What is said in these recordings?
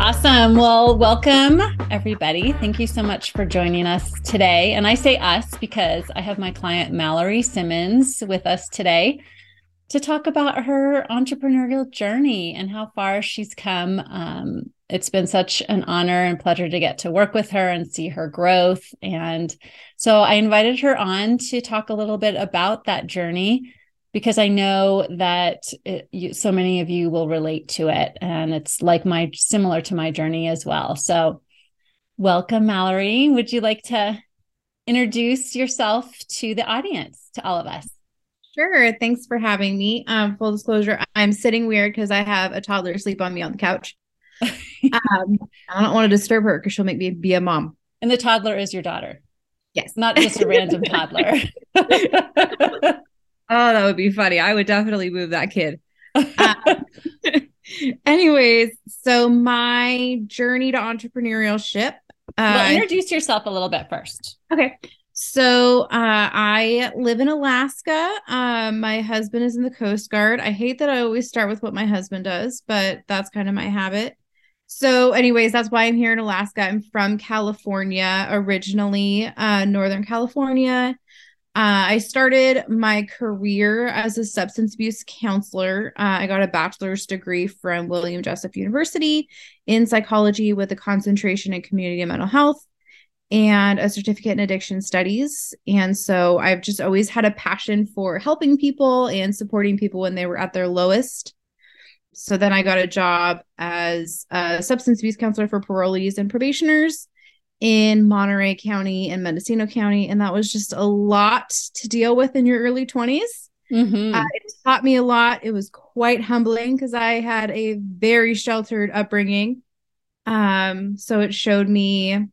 Awesome. Well, welcome everybody. Thank you so much for joining us today. And I say us because I have my client Mallory Simmons with us today to talk about her entrepreneurial journey and how far she's come. Um, it's been such an honor and pleasure to get to work with her and see her growth. And so I invited her on to talk a little bit about that journey because I know that it, you, so many of you will relate to it. And it's like my similar to my journey as well. So, welcome, Mallory. Would you like to introduce yourself to the audience, to all of us? Sure. Thanks for having me. Um, full disclosure, I'm sitting weird because I have a toddler asleep on me on the couch. um, I don't want to disturb her because she'll make me be a mom. And the toddler is your daughter. Yes. Not just a random toddler. Oh, that would be funny. I would definitely move that kid. uh, anyways, so my journey to entrepreneurship. Uh, well, introduce yourself a little bit first. Okay. So uh, I live in Alaska. Uh, my husband is in the Coast Guard. I hate that I always start with what my husband does, but that's kind of my habit. So, anyways, that's why I'm here in Alaska. I'm from California originally, uh, Northern California. Uh, I started my career as a substance abuse counselor. Uh, I got a bachelor's degree from William Jessup University in psychology with a concentration in community and mental health and a certificate in addiction studies. And so I've just always had a passion for helping people and supporting people when they were at their lowest. So then I got a job as a substance abuse counselor for parolees and probationers in Monterey County and Mendocino County. And that was just a lot to deal with in your early 20s. Mm-hmm. Uh, it taught me a lot. It was quite humbling because I had a very sheltered upbringing. Um, so it showed me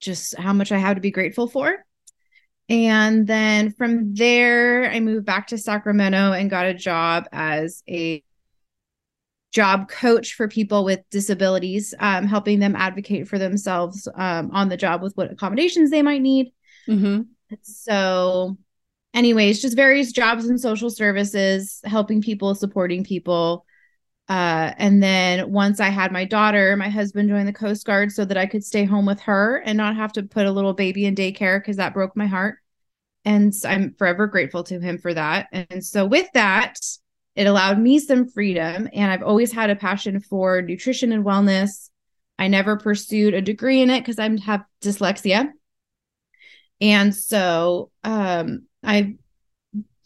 just how much I have to be grateful for. And then from there, I moved back to Sacramento and got a job as a job coach for people with disabilities, um, helping them advocate for themselves um, on the job with what accommodations they might need. Mm-hmm. So, anyways, just various jobs and social services, helping people, supporting people. Uh, and then once I had my daughter, my husband joined the Coast Guard so that I could stay home with her and not have to put a little baby in daycare because that broke my heart. And I'm forever grateful to him for that. And so, with that, it allowed me some freedom. And I've always had a passion for nutrition and wellness. I never pursued a degree in it because I have dyslexia. And so um, I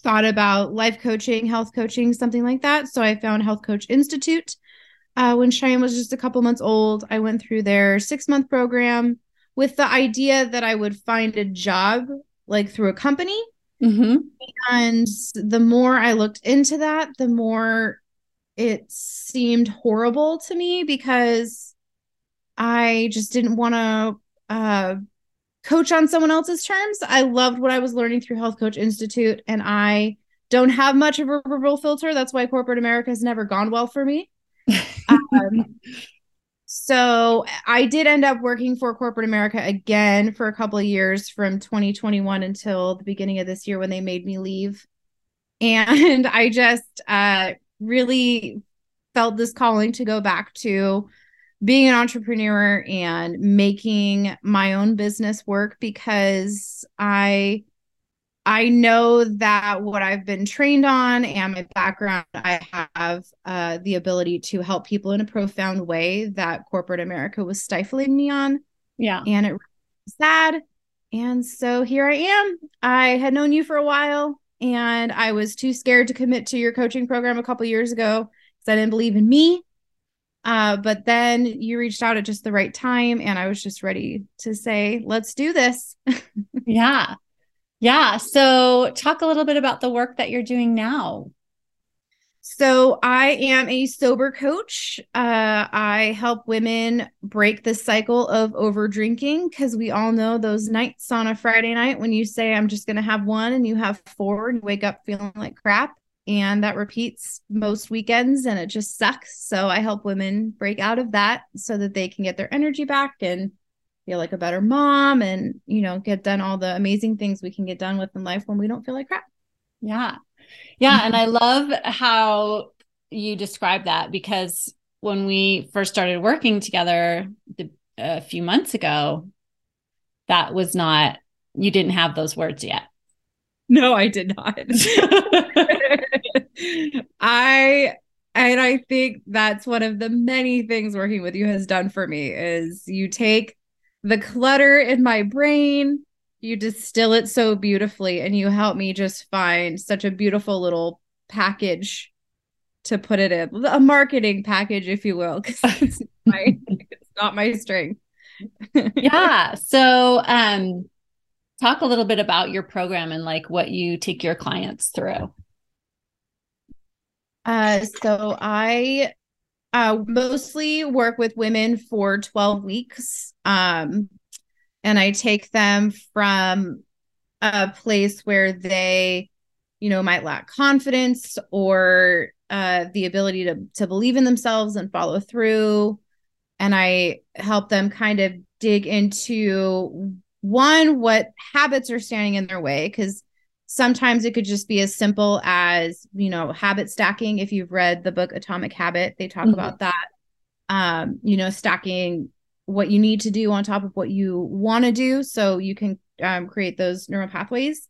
thought about life coaching, health coaching, something like that. So I found Health Coach Institute. Uh, when Cheyenne was just a couple months old, I went through their six month program with the idea that I would find a job like through a company Mm-hmm. And the more I looked into that, the more it seemed horrible to me because I just didn't want to uh, coach on someone else's terms. I loved what I was learning through Health Coach Institute, and I don't have much of a verbal filter. That's why corporate America has never gone well for me. um, so I did end up working for corporate America again for a couple of years from 2021 until the beginning of this year when they made me leave. And I just uh, really felt this calling to go back to being an entrepreneur and making my own business work because I I know that what I've been trained on and my background, I have uh, the ability to help people in a profound way that corporate America was stifling me on. Yeah. And it was sad. And so here I am. I had known you for a while and I was too scared to commit to your coaching program a couple years ago because I didn't believe in me. Uh, but then you reached out at just the right time and I was just ready to say, let's do this. yeah. Yeah. So, talk a little bit about the work that you're doing now. So, I am a sober coach. Uh, I help women break the cycle of over drinking because we all know those nights on a Friday night when you say, I'm just going to have one and you have four and you wake up feeling like crap. And that repeats most weekends and it just sucks. So, I help women break out of that so that they can get their energy back and feel like a better mom and, you know, get done all the amazing things we can get done with in life when we don't feel like crap. Yeah. Yeah. and I mm-hmm. love how you describe that because when we first started working together a few months ago, that was not, you didn't have those words yet. No, I did not. I and I think that's one of the many things working with you has done for me is you take the clutter in my brain. You distill it so beautifully and you help me just find such a beautiful little package to put it in. A marketing package if you will because it's, it's not my strength. Yeah so um talk a little bit about your program and like what you take your clients through. Uh so i uh mostly work with women for 12 weeks um and I take them from a place where they, you know, might lack confidence or uh, the ability to to believe in themselves and follow through, and I help them kind of dig into one what habits are standing in their way because sometimes it could just be as simple as you know habit stacking. If you've read the book atomic habit they talk mm-hmm. about that. Um you know stacking what you need to do on top of what you want to do so you can um, create those neural pathways.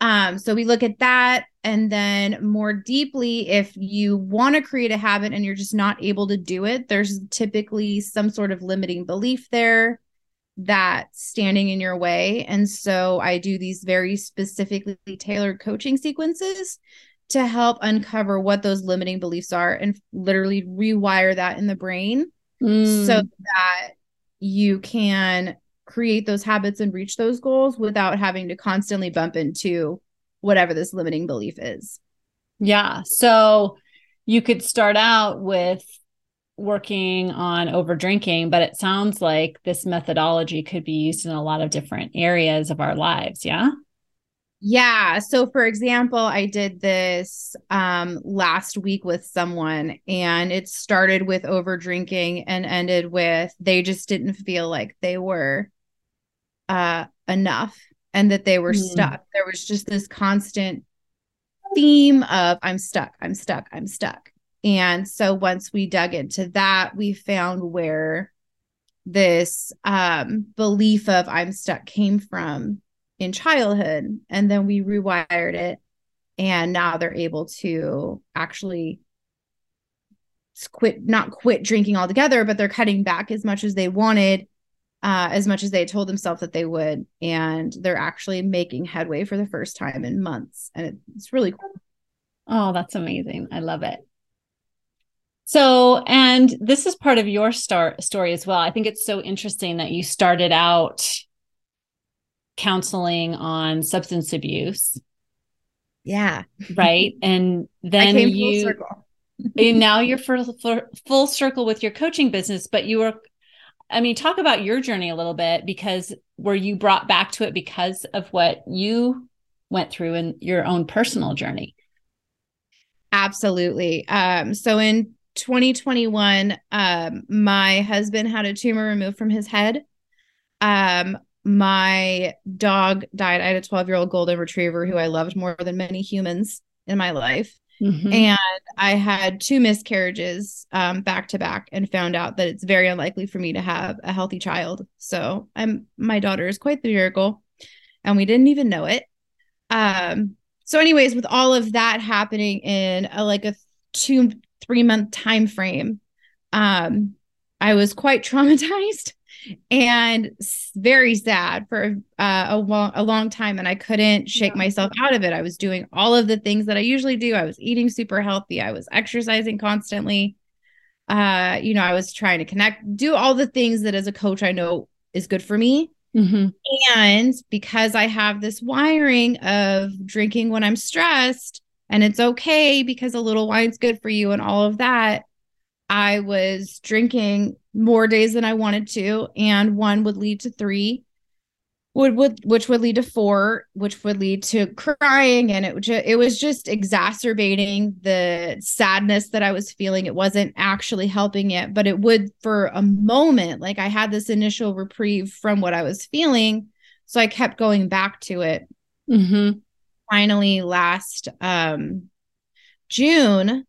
Um, so we look at that and then more deeply if you want to create a habit and you're just not able to do it there's typically some sort of limiting belief there that's standing in your way and so i do these very specifically tailored coaching sequences to help uncover what those limiting beliefs are and literally rewire that in the brain mm. so that you can create those habits and reach those goals without having to constantly bump into whatever this limiting belief is. Yeah. So you could start out with working on over drinking, but it sounds like this methodology could be used in a lot of different areas of our lives. Yeah. Yeah. So, for example, I did this um, last week with someone, and it started with over drinking and ended with they just didn't feel like they were uh, enough and that they were mm. stuck. There was just this constant theme of I'm stuck, I'm stuck, I'm stuck. And so, once we dug into that, we found where this um, belief of I'm stuck came from in childhood. And then we rewired it and now they're able to actually quit not quit drinking altogether but they're cutting back as much as they wanted uh, as much as they told themselves that they would. And they're actually making headway for the first time in months. And it's really cool. Oh that's amazing. I love it so and this is part of your start story as well i think it's so interesting that you started out counseling on substance abuse. Yeah. Right. And then you and now you're full, full circle with your coaching business, but you were I mean, talk about your journey a little bit because were you brought back to it because of what you went through in your own personal journey? Absolutely. Um, so in 2021, um, my husband had a tumor removed from his head. Um, my dog died. I had a 12 year old golden retriever who I loved more than many humans in my life. Mm-hmm. And I had two miscarriages um, back to back and found out that it's very unlikely for me to have a healthy child. So I'm my daughter is quite the miracle. And we didn't even know it. Um, so, anyways, with all of that happening in a, like a two, three month time frame, um, I was quite traumatized and very sad for uh, a, long, a long time. And I couldn't shake yeah. myself out of it. I was doing all of the things that I usually do. I was eating super healthy. I was exercising constantly. Uh, you know, I was trying to connect, do all the things that as a coach I know is good for me. Mm-hmm. And because I have this wiring of drinking when I'm stressed, and it's okay because a little wine's good for you and all of that. I was drinking more days than I wanted to, and one would lead to three, would would which would lead to four, which would lead to crying, and it it was just exacerbating the sadness that I was feeling. It wasn't actually helping it, but it would for a moment. Like I had this initial reprieve from what I was feeling, so I kept going back to it. Mm-hmm. Finally, last um, June,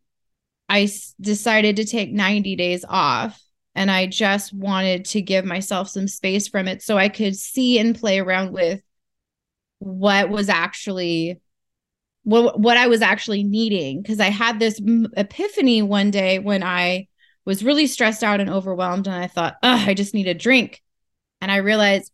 I s- decided to take 90 days off and I just wanted to give myself some space from it so I could see and play around with what was actually what what I was actually needing because I had this epiphany one day when I was really stressed out and overwhelmed and I thought, "Oh, I just need a drink." And I realized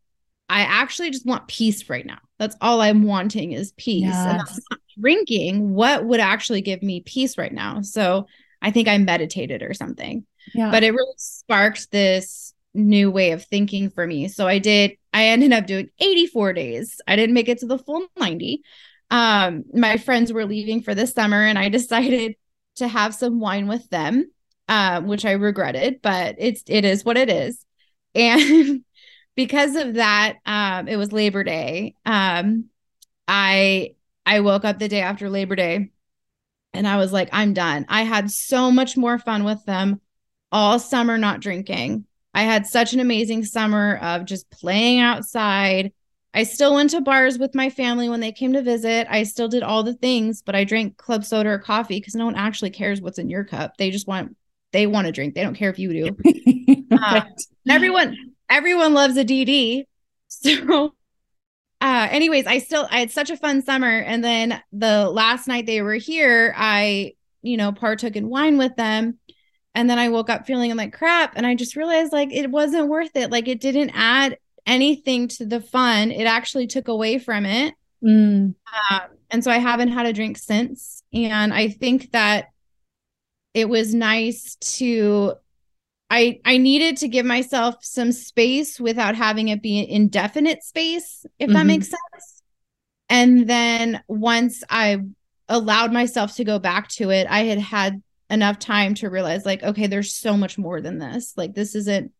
I actually just want peace right now. That's all I'm wanting is peace. And Yes. not drinking. What would actually give me peace right now? So I think I meditated or something Yeah. but it really sparked this new way of thinking for me. So I did, I ended up doing 84 days. I didn't make it to the full 90. Um, my friends were leaving for the summer and I decided to have some wine with them, um, which I regretted, but it's it is what it is. And because of that, um, it was Labor Day. Um, I I woke up the day after Labor Day and I was like, I'm done. I had so much more fun with them all summer not drinking. I had such an amazing summer of just playing outside. I still went to bars with my family when they came to visit. I still did all the things, but I drank club soda or coffee because no one actually cares what's in your cup. They just want they want to drink. They don't care if you do. And everyone everyone loves a DD. So uh anyways, I still I had such a fun summer and then the last night they were here, I you know partook in wine with them and then I woke up feeling like crap and I just realized like it wasn't worth it. Like it didn't add anything to the fun. It actually took away from it. Mm. Um, and so I haven't had a drink since. And I think that it was nice to I I needed to give myself some space without having it be an indefinite space, if that Mhm. makes sense. And then once I allowed myself to go back to it, I had had enough time to realize like okay, there's so much more than this. Like this isn't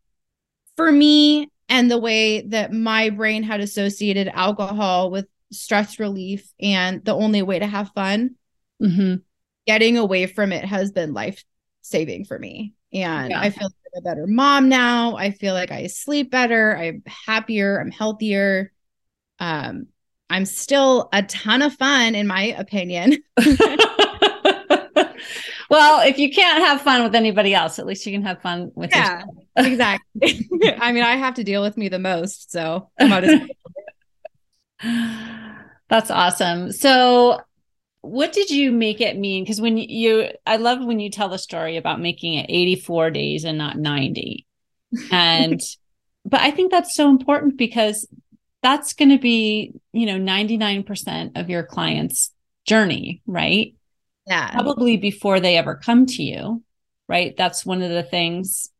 for me and the way that my brain had associated alcohol with stress relief and the only way to have fun hmm getting away from it has been life saving for me. And Yeah. I feel like I'm a better mom now. I feel like I sleep better. I'm happier. I'm healthier. Um, I'm still a ton of fun, in my opinion. well, if you can't have fun with anybody else, at least you can have fun with Yeah. exactly. I mean, I have to deal with me the most. So I might as well. That's awesome. So, what did you make it mean? Because when you, I love when you tell the story about making it 84 days and not 90. And, but I think that's so important because that's going to be, you know, 99% of your client's journey, right? Yeah. Probably before they ever come to you, right? That's one of the things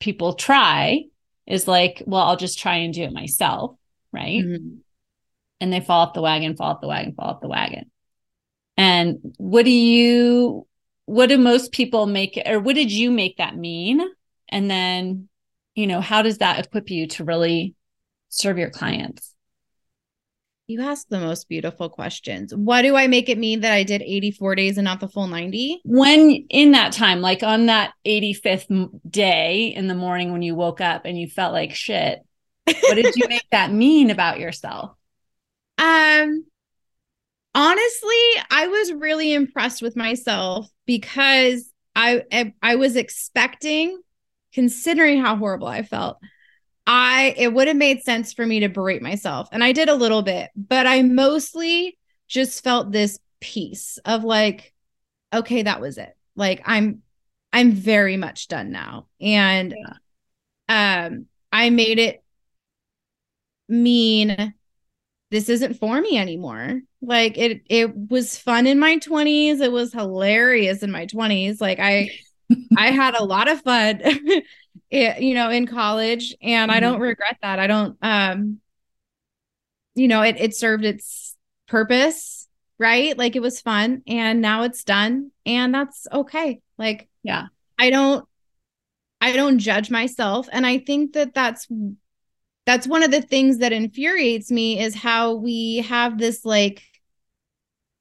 people try is like, well, I'll just try and do it myself, right? Mhm. and they fall off the wagon, fall off the wagon, fall off the wagon. And what do you, what do most people make, or what did you make that mean? And then, you know, how does that equip you to really serve your clients? You ask the most beautiful questions. What do I make it mean that I did 84 days and not the full 90? When in that time, like on that 85th day in the morning when you woke up and you felt like shit, what did you make that mean about yourself? Um honestly, I was really impressed with myself because I I, was expecting considering how horrible I felt. I it would have made sense for me to berate myself and I did a little bit, but I mostly just felt this peace of like okay, that was it. Like I'm I'm very much done now. And um I made it mean this isn't for me anymore. Like it it was fun in my 20s. It was hilarious in my 20s. Like I I had a lot of fun it, you know in college and I don't regret that. I don't um you know it it served its purpose right? Like it was fun and now it's done and that's okay. Like yeah. I don't I don't judge myself and I think that that's that's one of the things that infuriates me is how we have this like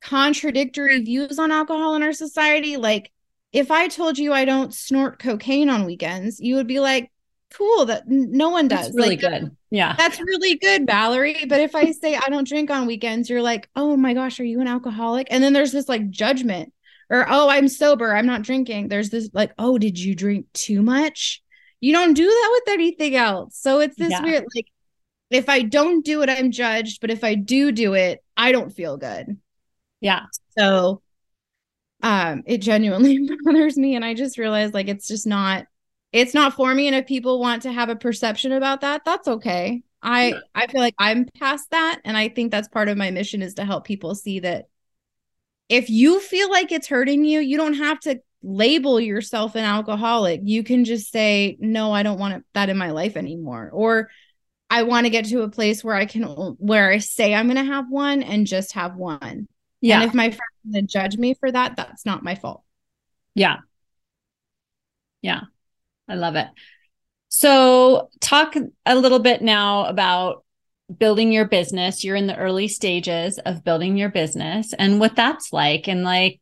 contradictory views on alcohol in our society like if I told you I don't snort cocaine on weekends, you would be like, cool, that no one does. That's really like, good. Yeah. That's really good, Valerie. But if I say I don't drink on weekends, you're like, oh my gosh, are you an alcoholic? And then there's this like judgment or, oh, I'm sober. I'm not drinking. There's this like, oh, did you drink too much? You don't do that with anything else. So it's this yeah. weird, like, if I don't do it, I'm judged. But if I do do it, I don't feel good. Yeah. So um it genuinely bothers me and i just realized like it's just not it's not for me and if people want to have a perception about that that's okay i yeah. i feel like i'm past that and i think that's part of my mission is to help people see that if you feel like it's hurting you you don't have to label yourself an alcoholic you can just say no i don't want that in my life anymore or i want to get to a place where i can where i say i'm going to have one and just have one yeah. And if my friends to judge me for that, that's not my fault. Yeah. Yeah. I love it. So, talk a little bit now about building your business. You're in the early stages of building your business and what that's like, and like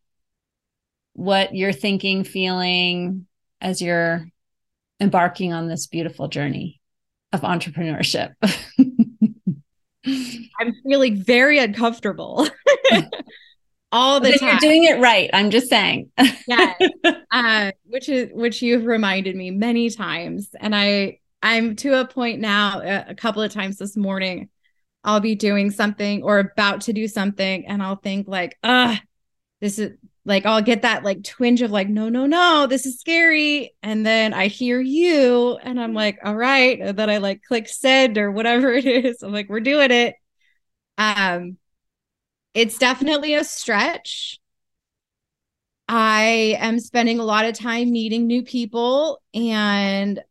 what you're thinking, feeling as you're embarking on this beautiful journey of entrepreneurship. I'm feeling very uncomfortable all the time. You're doing it right. I'm just saying. yeah, uh, which is which you've reminded me many times, and I I'm to a point now. A, a couple of times this morning, I'll be doing something or about to do something, and I'll think like, ah, this is like I'll get that like twinge of like, no, no, no, this is scary. And then I hear you and I'm like, all right. And then I like click send or whatever it is. I'm like, we're doing it. Um, it's definitely a stretch. I am spending a lot of time meeting new people and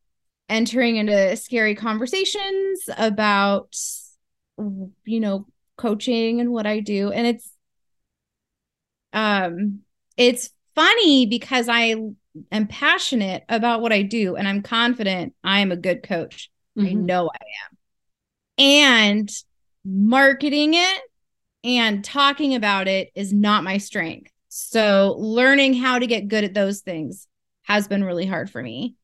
entering into scary conversations about you know coaching and what I do and it's um it's funny because I am passionate about what I do and I'm confident I am a good coach. Mm-hmm. I know I am. And marketing it and talking about it is not my strength. So learning how to get good at those things has been really hard for me.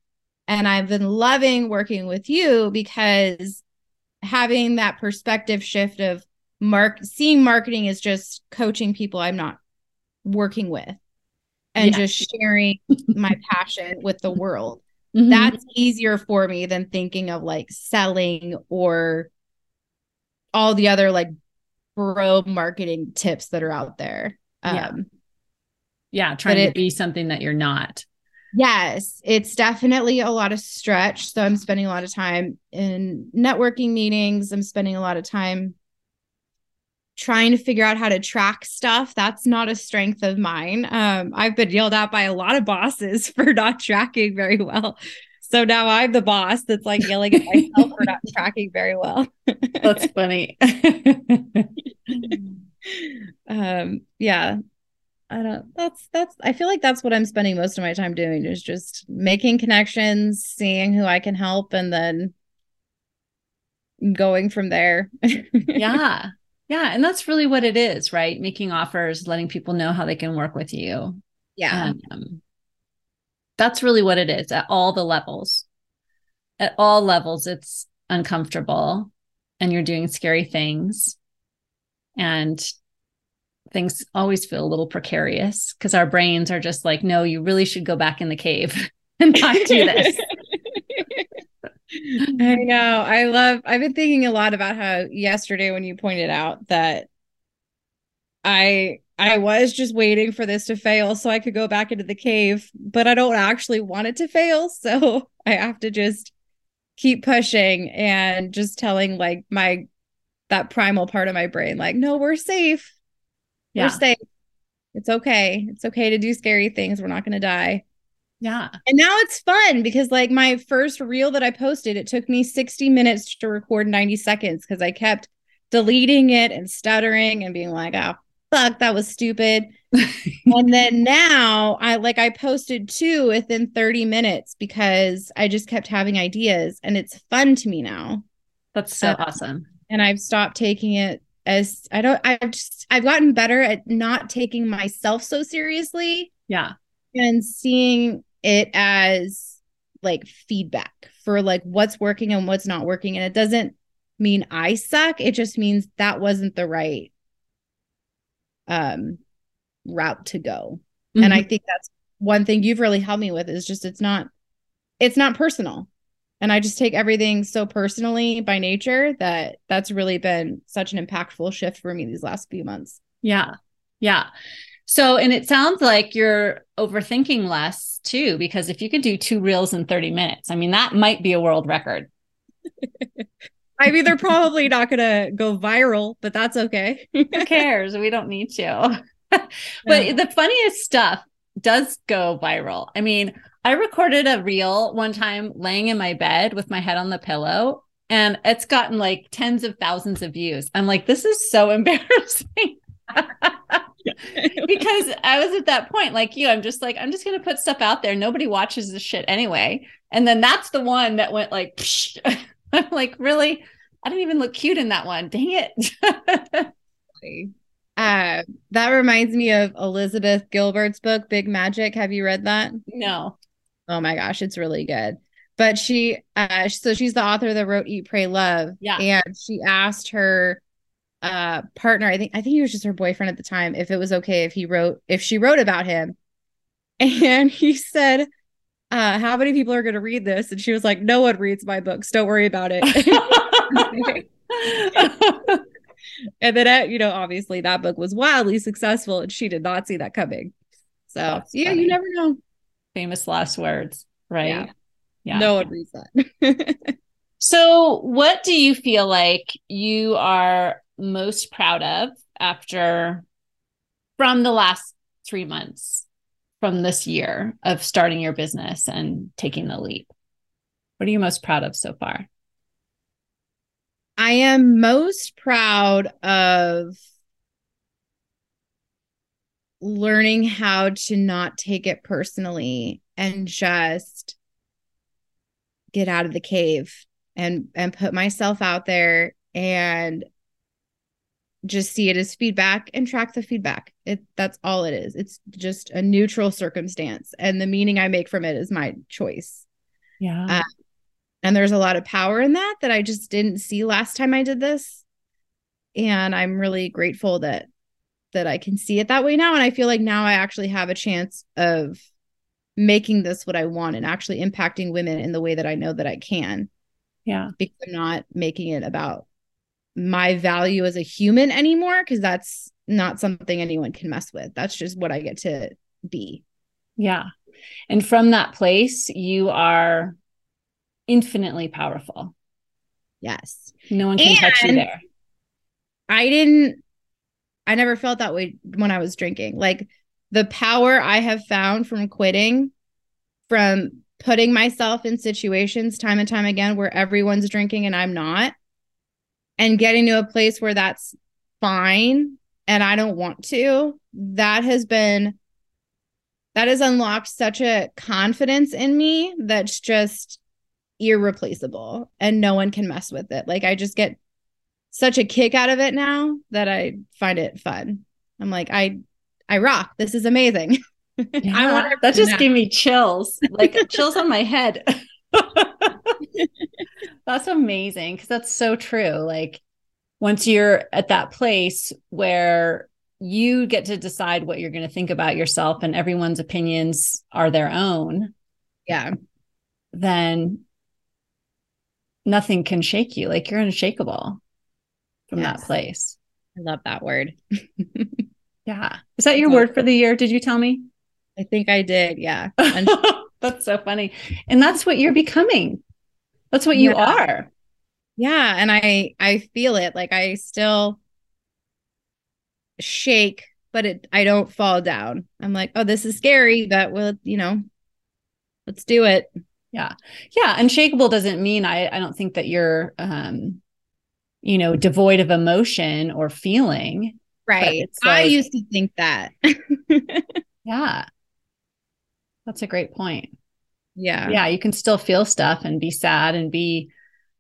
And I've been loving working with you because having that perspective shift of mark seeing marketing is just coaching people I'm not working with and yeah. just sharing my passion with the world. Mm-hmm. That's easier for me than thinking of like selling or all the other like bro marketing tips that are out there. Um, yeah. Yeah. Trying to be something that you're not. Yes. It's definitely a lot of stretch. So I'm spending a lot of time in networking meetings. I'm spending a lot of time trying to figure out how to track stuff. That's not a strength of mine. Um, I've been yelled at by a lot of bosses for not tracking very well. So now I'm the boss that's like yelling at myself for not tracking very well. that's funny. um, yeah. I don't that's that's I feel like that's what I'm spending most of my time doing is just making connections, seeing who I can help and then going from there. yeah. Yeah. And that's really what it is, right? Making offers, letting people know how they can work with you. Yeah. um, that's really what it is at all the levels. At all levels, it's uncomfortable and you're doing scary things. And things always feel a little precarious because our brains are just like, no, you really should go back in the cave and not do this. I know. I love I've been thinking a lot about how yesterday when you pointed out that I I was just waiting for this to fail so I could go back into the cave, but I don't actually want it to fail, so I have to just keep pushing and just telling like my that primal part of my brain like no, we're safe. Yeah. We're safe. It's okay. It's okay to do scary things. We're not going to die. Yeah. And now it's fun because like my first reel that I posted, it took me 60 minutes to record 90 seconds because I kept deleting it and stuttering and being like, oh, fuck, that was stupid. and then now I like I posted two within 30 minutes because I just kept having ideas and it's fun to me now. That's so uh, awesome. And I've stopped taking it as I don't I've just I've gotten better at not taking myself so seriously. Yeah. And seeing it as like feedback for like what's working and what's not working and it doesn't mean I suck. It just means that wasn't the right um route to go. Mm-hmm. And I mm-hmm. think that's one thing you've really helped me with is just it's not it's not personal. And I just take everything so personally by nature that that's really been such an impactful shift for me these last few months. Yeah. Yeah. So, and it sounds like you're overthinking less too, because if you could do two reels in 30 minutes, I mean, that might be a world record. I mean, they're probably not going to go viral, but that's okay. Who cares? We don't need to. but the funniest stuff does go viral. I mean, I recorded a reel one time laying in my bed with my head on the pillow, and it's gotten like tens of thousands of views. I'm like, this is so embarrassing. because I was at that point, like you, I'm just like, I'm just gonna put stuff out there. Nobody watches this shit anyway. And then that's the one that went like, I'm like, really? I didn't even look cute in that one. Dang it. Uh, that reminds me of Elizabeth Gilbert's book, Big Magic. Have you read that? No. Oh my gosh, it's really good. But she, uh, so she's the author that wrote Eat, Pray, Love. Yeah. And she asked her uh partner, I think, I think he was just her boyfriend at the time, if it was okay if he wrote, if she wrote about him. And he said, uh, how many people are going to read this? And she was like, no one reads my books. Don't worry about it. and then, uh, you know, obviously that book was wildly successful and she did not see that coming. So, That's yeah, funny. you never know. Famous last words, right? Yeah. yeah. No one reads that. so, what do you feel like you are most proud of after from the last three months from this year of starting your business and taking the leap? What are you most proud of so far? I am most proud of learning how to not take it personally and just get out of the cave and and put myself out there and just see it as feedback and track the feedback. It that's all it is. It's just a neutral circumstance and the meaning I make from it is my choice. Yeah. Uh, and there's a lot of power in that that I just didn't see last time I did this. And I'm really grateful that that I can see it that way now and I feel like now I actually have a chance of making this what I want and actually impacting women in the way that I know that I can. Yeah. Because I'm not making it about my value as a human anymore because that's not something anyone can mess with. That's just what I get to be. Yeah. And from that place, you are infinitely powerful. Yes. No one can and touch you there. I didn't, I never felt that way when I was drinking. Like the power I have found from quitting, from putting myself in situations time and time again where everyone's drinking and I'm not, and getting to a place where that's fine and I don't want to, that has been that has unlocked such a confidence in me that's just irreplaceable and no one can mess with it. Like I just get such a kick out of it now that I find it fun. I'm like, I I rock. This is amazing. Yeah, I want that just now. gave me chills, like chills on my head. that's amazing because that's so true. Like once you're at that place where you get to decide what you're going to think about yourself and everyone's opinions are their own. Yeah. Then nothing can shake you. Like you're unshakable from yes. that place. I love that word. yeah. Is that your word for the year? Did you tell me? I think I did. Yeah. that's so funny. And that's what you're becoming. That's what you yeah. are. Yeah, and I I feel it. Like I still shake, but it I don't fall down. I'm like, "Oh, this is scary, but we'll, you know, let's do it." Yeah. Yeah, unshakable doesn't mean I I don't think that you're um you know, devoid of emotion or feeling Right. I used to think that. yeah. That's a great point. Yeah. Yeah. You can still feel stuff and be sad and be,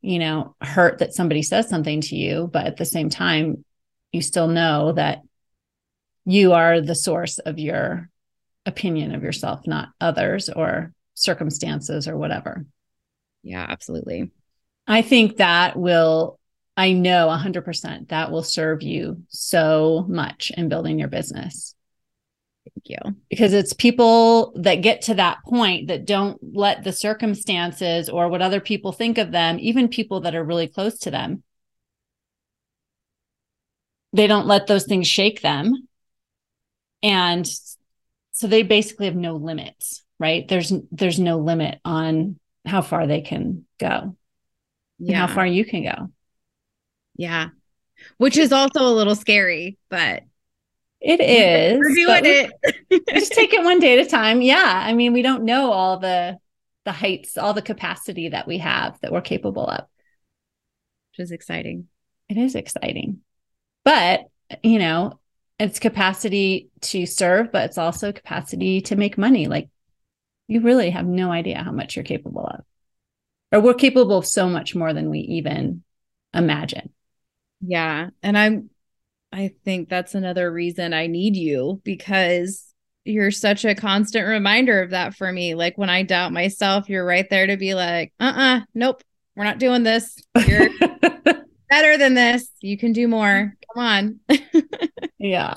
you know, hurt that somebody says something to you. But at the same time, you still know that you are the source of your opinion of yourself, not others or circumstances or whatever. Yeah, absolutely. I think that will, I know 100% that will serve you so much in building your business. Thank you. Because it's people that get to that point that don't let the circumstances or what other people think of them, even people that are really close to them, they don't let those things shake them. And so they basically have no limits, right? There's there's no limit on how far they can go. Yeah. how far you can go. Yeah. Which is also a little scary, but it is. We're doing it. just take it one day at a time. Yeah. I mean, we don't know all the the heights, all the capacity that we have that we're capable of. Which is exciting. It is exciting. But, you know, it's capacity to serve, but it's also capacity to make money. Like you really have no idea how much you're capable of. Or we're capable of so much more than we even imagine. Yeah. And I'm I think that's another reason I need you because you're such a constant reminder of that for me. Like when I doubt myself, you're right there to be like, uh uh-uh, uh, nope, we're not doing this. You're better than this. You can do more. Come on. yeah.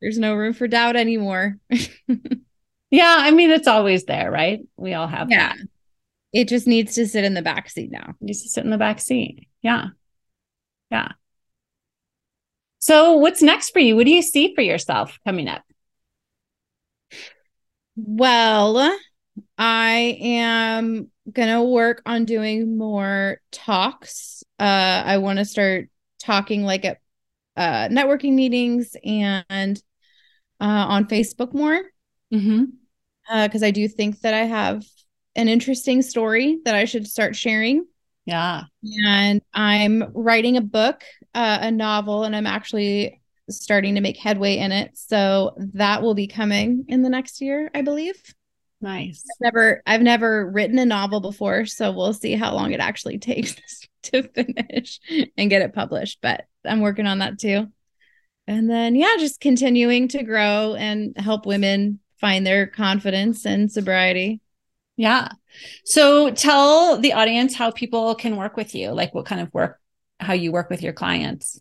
There's no room for doubt anymore. yeah. I mean, it's always there, right? We all have yeah. That. It just needs to sit in the back seat now. It needs to sit in the back seat. Yeah. Yeah. So, what's next for you? What do you see for yourself coming up? Well, I am going to work on doing more talks. Uh, I want to start talking like at uh, networking meetings and uh, on Facebook more. Mm-hmm. Because uh, I do think that I have an interesting story that I should start sharing. Yeah. And I'm writing a book uh, a novel and I'm actually starting to make headway in it. So that will be coming in the next year, I believe. Nice. I've never I've never written a novel before, so we'll see how long it actually takes to finish and get it published, but I'm working on that too. And then yeah, just continuing to grow and help women find their confidence and sobriety. Yeah. So tell the audience how people can work with you, like what kind of work how you work with your clients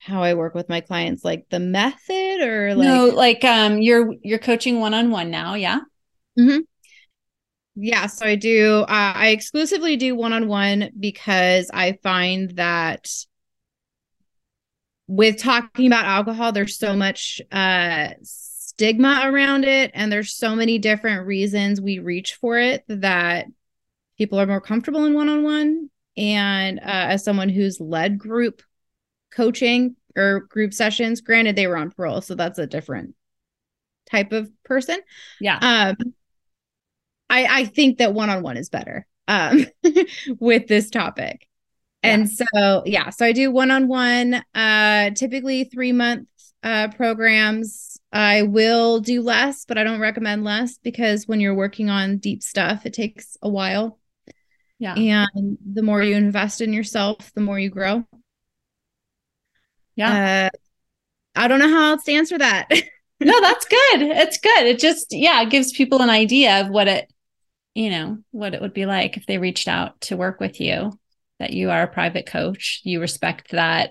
how I work with my clients, like the method or like no, like um you're you're coaching one on one now, yeah. Mm-hmm. Yeah, so I do. Uh, I exclusively do one on one because I find that with talking about alcohol, there's so much uh stigma around it, and there's so many different reasons we reach for it that people are more comfortable in one on one and uh, as someone who's led group coaching or group sessions, granted they were on parole, so that's a different type of person. Yeah. Um, I I think that one on one is better um with this topic. Yeah. And so yeah, so I do one on one, uh typically three month uh programs. I will do less, but I don't recommend less because when you're working on deep stuff, it takes a while. Yeah. And the more you invest in yourself, the more you grow. Yeah. Uh, I don't know how else to answer that. no, that's good. It's good. It just, yeah, it gives people an idea of what it, you know, what it would be like if they reached out to work with you, that you are a private coach. You respect that.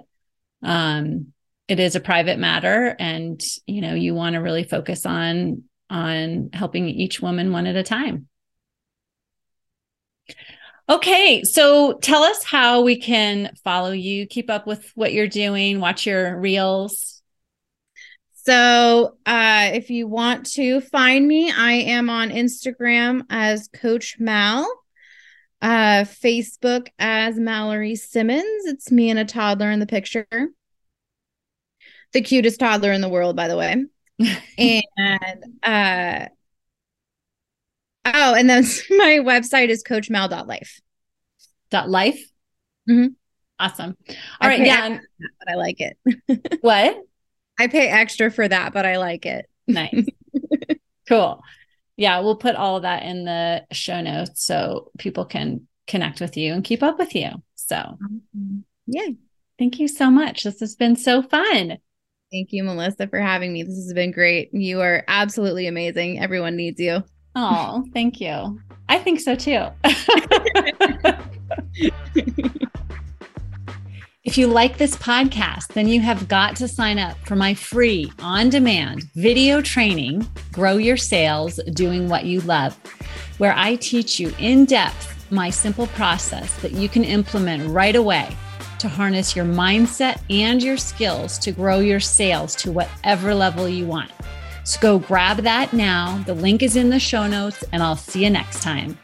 Um, it is a private matter and you know you want to really focus on on helping each woman one at a time Okay, so tell us how we can follow you, keep up with what you're doing, watch your reels. So, uh, if you want to find me, I am on Instagram as Coach Mal, uh, Facebook as Mallory Simmons. It's me and a toddler in the picture. The cutest toddler in the world, by the way. and uh, Oh, and then my website is coachmal.life. Dot life? Mm-hmm. Awesome. All right. Yeah. but I like it. what? I pay extra for that, but I like it. Nice. cool. Yeah. We'll put all of that in the show notes so people can connect with you and keep up with you. So, yeah. Thank you so much. This has been so fun. Thank you, Melissa, for having me. This has been great. You are absolutely amazing. Everyone needs you. Oh, thank you. I think so too. if you like this podcast, then you have got to sign up for my free on demand video training, Grow Your Sales Doing What You Love, where I teach you in depth my simple process that you can implement right away to harness your mindset and your skills to grow your sales to whatever level you want. So go grab that now. The link is in the show notes, and I'll see you next time.